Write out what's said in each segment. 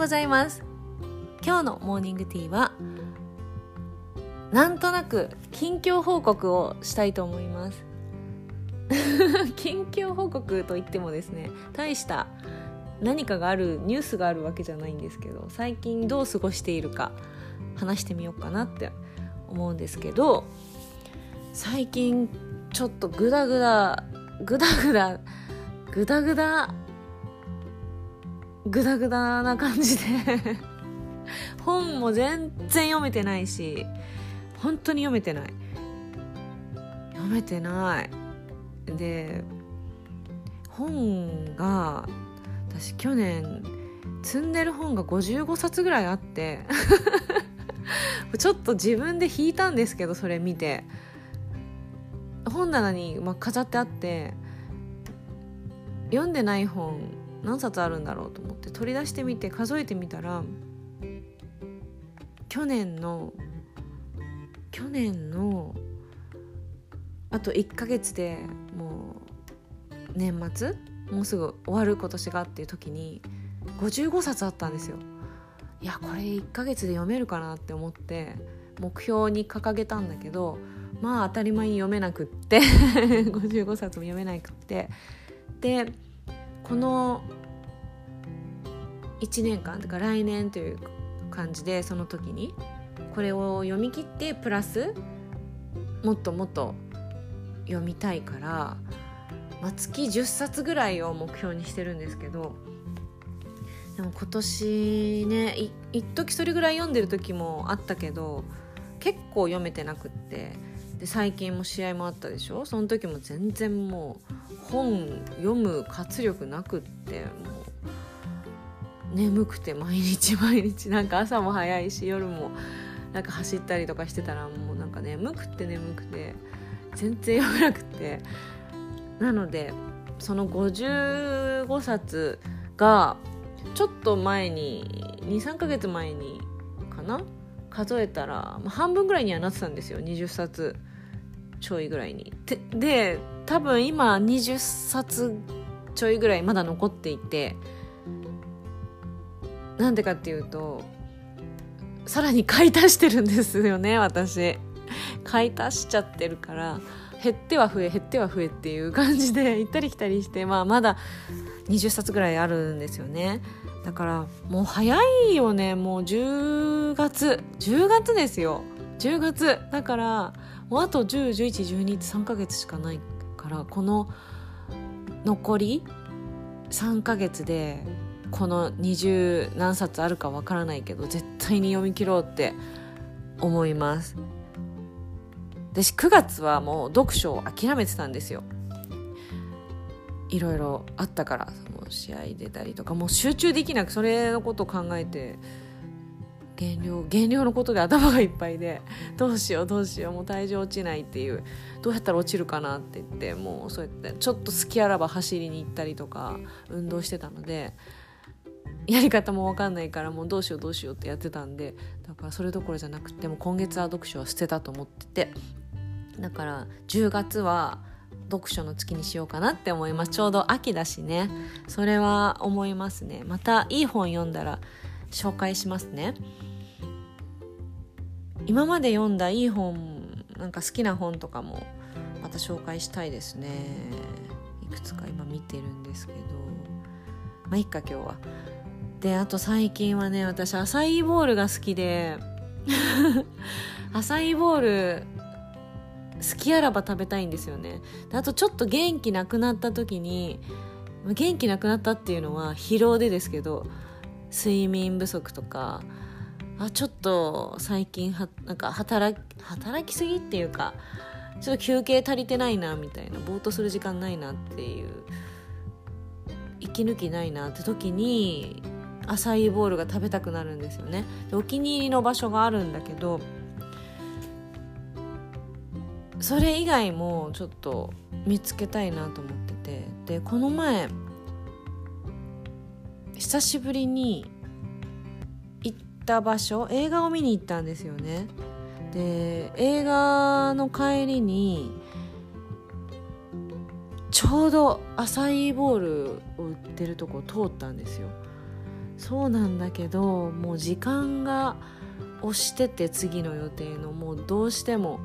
ございます。今日のモーニングティーはなんとなく近況報告をしたいと思います。近況報告といってもですね大した何かがあるニュースがあるわけじゃないんですけど最近どう過ごしているか話してみようかなって思うんですけど最近ちょっとグダグダグダグダグダグダグダグダな感じで。本も全然読めてないし本当に読めてない。読めてない。で本が私去年積んでる本が55冊ぐらいあって ちょっと自分で引いたんですけどそれ見て。本棚に、まあ、飾ってあって読んでない本何冊あるんだろうと思って取り出してみて数えてみたら去年の去年のあと1ヶ月でもう年末もうすぐ終わる今年がっていう時に55冊あったんですよ。いやこれ1ヶ月で読めるかなって思って目標に掲げたんだけどまあ当たり前に読めなくって 55冊も読めなくってでこの1年間とか来年という感じでその時にこれを読み切ってプラスもっともっと読みたいから、まあ、月10冊ぐらいを目標にしてるんですけどでも今年ね一時それぐらい読んでる時もあったけど結構読めてなくってで最近も試合もあったでしょ？その時も全然もう本読む活力なくってもう眠くて毎日毎日なんか朝も早いし夜もなんか走ったりとかしてたらもうなんか眠くて眠くて全然読めなくて。なのでその55冊がちょっと前に23ヶ月前にかな？数えたら、まあ、半分ぐらいにはなってたんですよ20冊。ちょいぐらいに。で多分今20冊ちょいぐらいまだ残っていてなんでかっていうとさらに買い足してるんですよね私。買い足しちゃってるから減っては増え減っては増えっていう感じで行ったり来たりして、まあ、まだ20冊ぐらいあるんですよね。だからもう早いよねもう10月。10月ですよ。10月。だからもうあと101112って3ヶ月しかないからこの残り3ヶ月でこの20何冊あるかわからないけど絶対に読み切ろうって思います。私9月はもう読書を諦めてたんですよ。いろいろあったからもう試合出たりとかもう集中できなくそれのことを考えて減量減量のことで頭がいっぱいでどうしようどうしようもう体重落ちないっていうどうやったら落ちるかなって言ってもうそうやってちょっと好きあらば走りに行ったりとか運動してたのでやり方も分かんないからもうどうしようどうしようってやってたんでだからそれどころじゃなくても今月は読書は捨てたと思っててだから10月は読書の月にしようかなって思います。ちょうど秋だしね。それは思いますね。またいい本読んだら紹介しますね。今まで読んだいい本なんか好きな本とかもまた紹介したいですね。いくつか今見てるんですけど。まあいっか今日は。であと最近はね私アサイーボールが好きで。アサイーボール好きあらば食べたいんですよね。あとちょっと元気なくなった時に元気なくなったっていうのは疲労でですけど睡眠不足とかあちょっと最近はなんか働働きすぎっていうかちょっと休憩足りてないなみたいなぼーっとする時間ないなっていう息抜きないなって時にアサイーボールが食べたくなるんですよね。でお気に入りの場所があるんだけどそれ以外もちょっと見つけたいなと思っててでこの前久しぶりにった場所映画を見に行ったんですよね。で映画の帰りにちょうどアサイーボールを売ってるとこ通ったんですよ。そうなんだけどもう時間が押してて次の予定のもうどうしても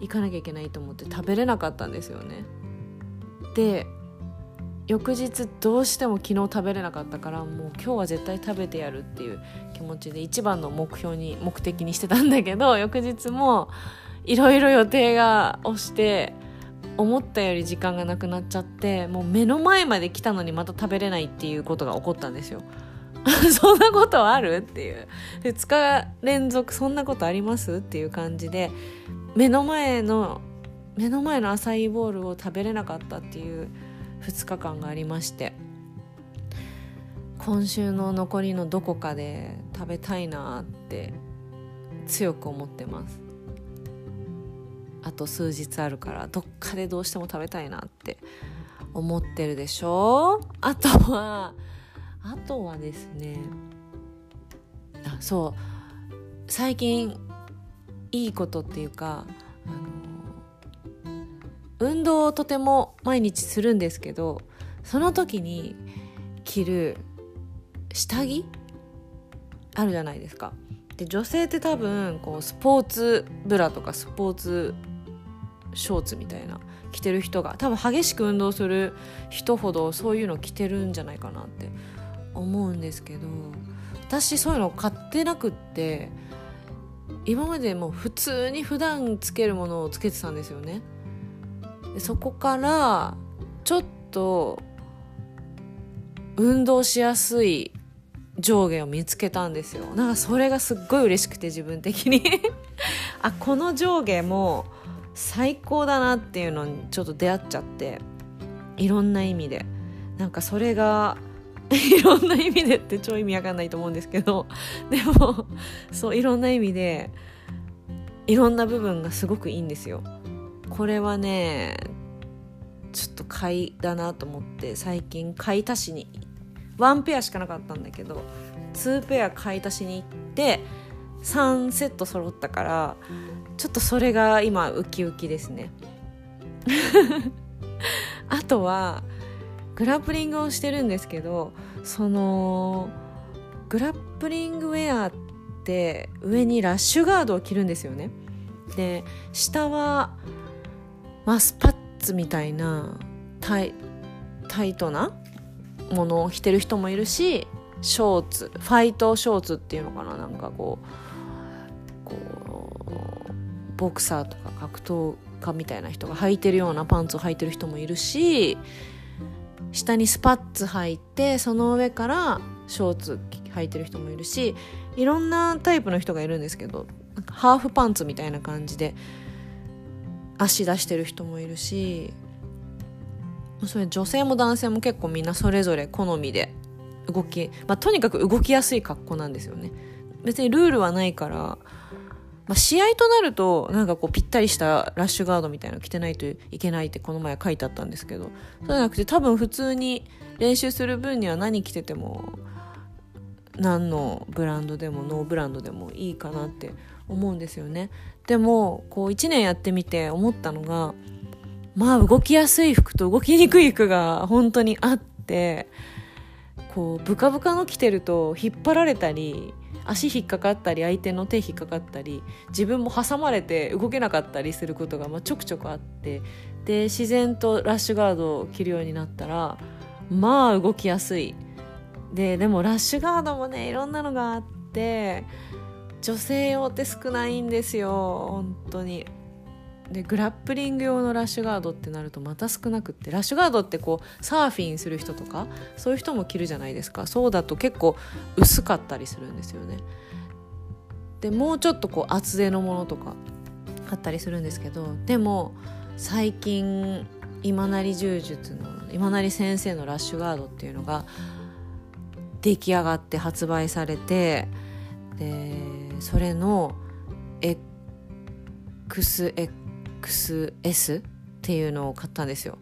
行かなきゃいけないと思って食べれなかったんですよね。で翌日どうしても昨日食べれなかったからもう今日は絶対食べてやるっていう気持ちで一番の目標に目的にしてたんだけど 翌日もいろいろ予定が押して思ったより時間がなくなっちゃってもう目の前まで来たのにまた食べれないっていうことが起こったんですよ。そんなことある？っていう。2日連続そんなことあります？っていう感じで目の前の目の前のアサイーボールを食べれなかったっていう2日間がありまして今週の残りのどこかで食べたいなって強く思ってます。あと数日あるからどっかでどうしても食べたいなって思ってるでしょ？あとはあとはですねあそう。最近いいことっていうか運動をとても毎日するんですけどその時に着る下着あるじゃないですか。で女性って多分こうスポーツブラとかスポーツショーツみたいな着てる人が多分激しく運動する人ほどそういうの着てるんじゃないかなって思うんですけど私そういうの買ってなくって今までもう普通に普段つけるものをつけてたんですよねそこからちょっと運動しやすい上下を見つけたんですよ。なんかそれがすっごい嬉しくて自分的に。あこの上下も最高だなっていうのにちょっと出会っちゃっていろんな意味で。なんかそれが いろんな意味でって超意味わかんないと思うんですけど。でもそういろんな意味でいろんな部分がすごくいいんですよ。これはねちょっと買いだなと思って最近買い足しに1ペアしかなかったんだけど2ペア買い足しに行って3セット揃ったからちょっとそれが今ウキウキですね。あとはグラップリングをしてるんですけどそのグラップリングウェアって上にラッシュガードを着るんですよね。で下は、まあ、スパッツみたいなタイトなものを着てる人もいるしショーツファイトショーツっていうのかななんかこうこうボクサーとか格闘家みたいな人が履いてるようなパンツを履いてる人もいるし下にスパッツ履いてその上からショーツ履いてる人もいるしいろんなタイプの人がいるんですけどハーフパンツみたいな感じで足出してる人もいるしそれ女性も男性も結構みんなそれぞれ好みで動き、まあ、とにかく動きやすい格好なんですよね。別にルールはないからまあ、試合となるとなんかこうぴったりしたラッシュガードみたいなの着てないといけないってこの前書いてあったんですけどそうじゃなくて多分普通に練習する分には何着てても何のブランドでもノーブランドでもいいかなって思うんですよね。でもこう1年やってみて思ったのがまあ動きやすい服と動きにくい服が本当にあってこうブカブカの着てると引っ張られたり足引っかかったり相手の手引っかかったり自分も挟まれて動けなかったりすることがまあちょくちょくあってで自然とラッシュガードを着るようになったらまあ動きやすい。ででもラッシュガードもねいろんなのがあって女性用って少ないんですよ。本当に。でグラップリング用のラッシュガードってなるとまた少なくって。ラッシュガードってこうサーフィンする人とかそういう人も着るじゃないですか。そうだと結構薄かったりするんですよね。でもうちょっとこう厚手のものとかあったりするんですけどでも最近今成柔術の今成先生のラッシュガードっていうのが出来上がって発売されてでそれの XXS っていうのを買ったんですよ。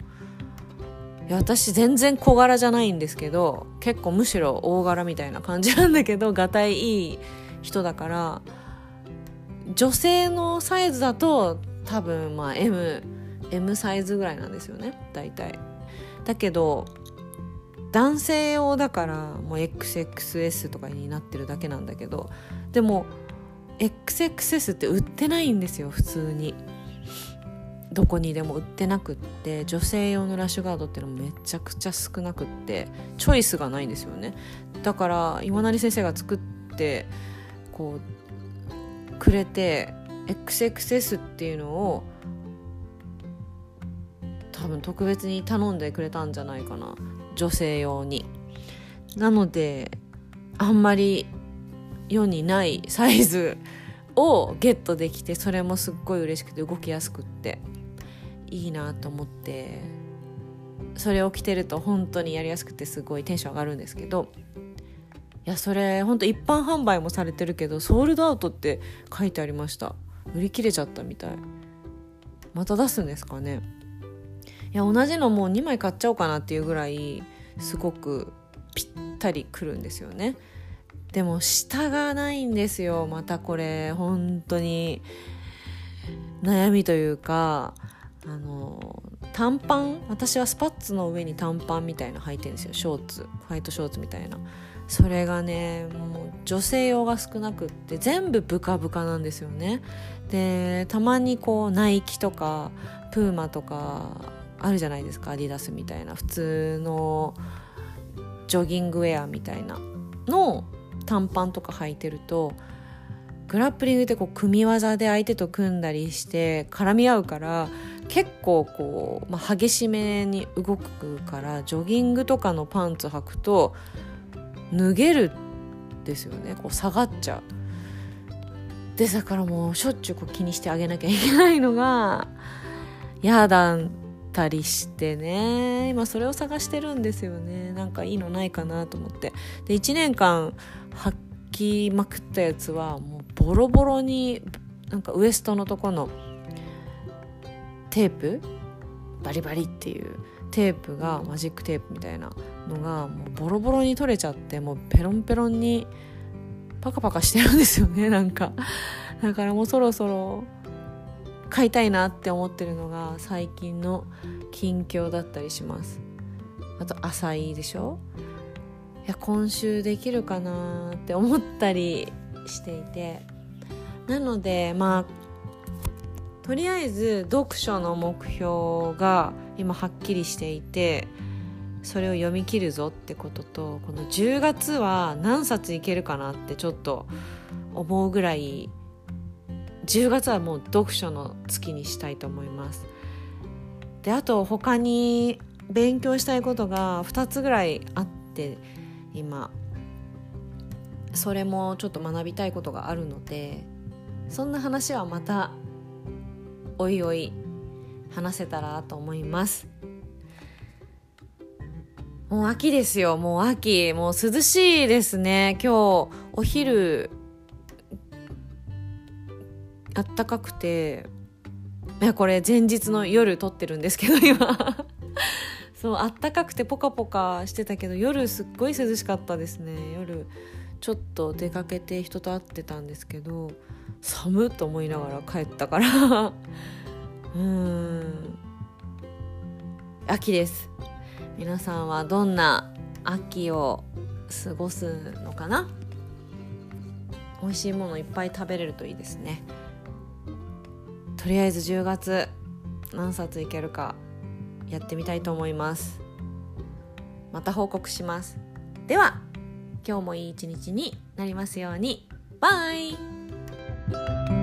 いや私全然小柄じゃないんですけど結構むしろ大柄みたいな感じなんだけどがたいいい人だから女性のサイズだと多分まあ M, M サイズぐらいなんですよね大体。だけど男性用だからもう XXS とかになってるだけなんだけどでも XXS って売ってないんですよ普通に。どこにでも売ってなくって女性用のラッシュガードっていうのもめちゃくちゃ少なくってチョイスがないんですよね。だから今成先生が作ってこうくれて XXS っていうのを多分特別に頼んでくれたんじゃないかな。女性用に。なのであんまり世にないサイズをゲットできてそれもすっごい嬉しくて動きやすくって。いいなと思って。それを着てると本当にやりやすくてすごいテンション上がるんですけど。いやそれ本当一般販売もされてるけどソールドアウトって書いてありました。売り切れちゃったみたい。また出すんですかね。いや同じのもう2枚買っちゃおうかなっていうぐらいすごくぴったりくるんですよね。でも下がないんですよまたこれ本当に悩みというか。あの短パン私はスパッツの上に短パンみたいな履いてるんですよ。ショーツホワイトショーツみたいな。それがねもう女性用が少なくって全部ブカブカなんですよね。でたまにこうナイキとかプーマとかあるじゃないですかアディダスみたいな。普通のジョギングウェアみたいなの短パンとか履いてるとグラップリングってこう組み技で相手と組んだりして絡み合うから結構こう、まあ、激しめに動くからジョギングとかのパンツ履くと脱げるですよねこう下がっちゃう。でだからもうしょっちゅうこう気にしてあげなきゃいけないのが嫌だたりしてね。今それを探してるんですよね。なんかいいのないかなと思って。で1年間履きまくったやつはもうボロボロになんかウエストのとこのテープ？バリバリっていう。テープがマジックテープみたいなのがもうボロボロに取れちゃってもうペロンペロンにパカパカしてるんですよねなんか。だからもうそろそろ買いたいなって思ってるのが最近の近況だったりします。あと浅いでしょ？いや今週できるかなって思ったりしていて。なのでまあとりあえず読書の目標が今はっきりしていてそれを読み切るぞってこととこの10月は何冊いけるかなってちょっと思うぐらい10月はもう読書の月にしたいと思います。であと他に勉強したいことが2つぐらいあって今。それもちょっと学びたいことがあるのでそんな話はまたおいおい話せたらと思います。もう秋ですよもう秋。もう涼しいですね今日。お昼あったかくていやこれ前日の夜撮ってるんですけど 今。そうあったかくてポカポカしてたけど夜すっごい涼しかったですね。夜ちょっと出かけて人と会ってたんですけど寒っと思いながら帰ったから。うん。秋です。皆さんはどんな秋を過ごすのかな？美味しいものいっぱい食べれるといいですね。とりあえず10月何冊いけるかやってみたいと思います。また報告します。では今日もいい一日になりますように。バイ。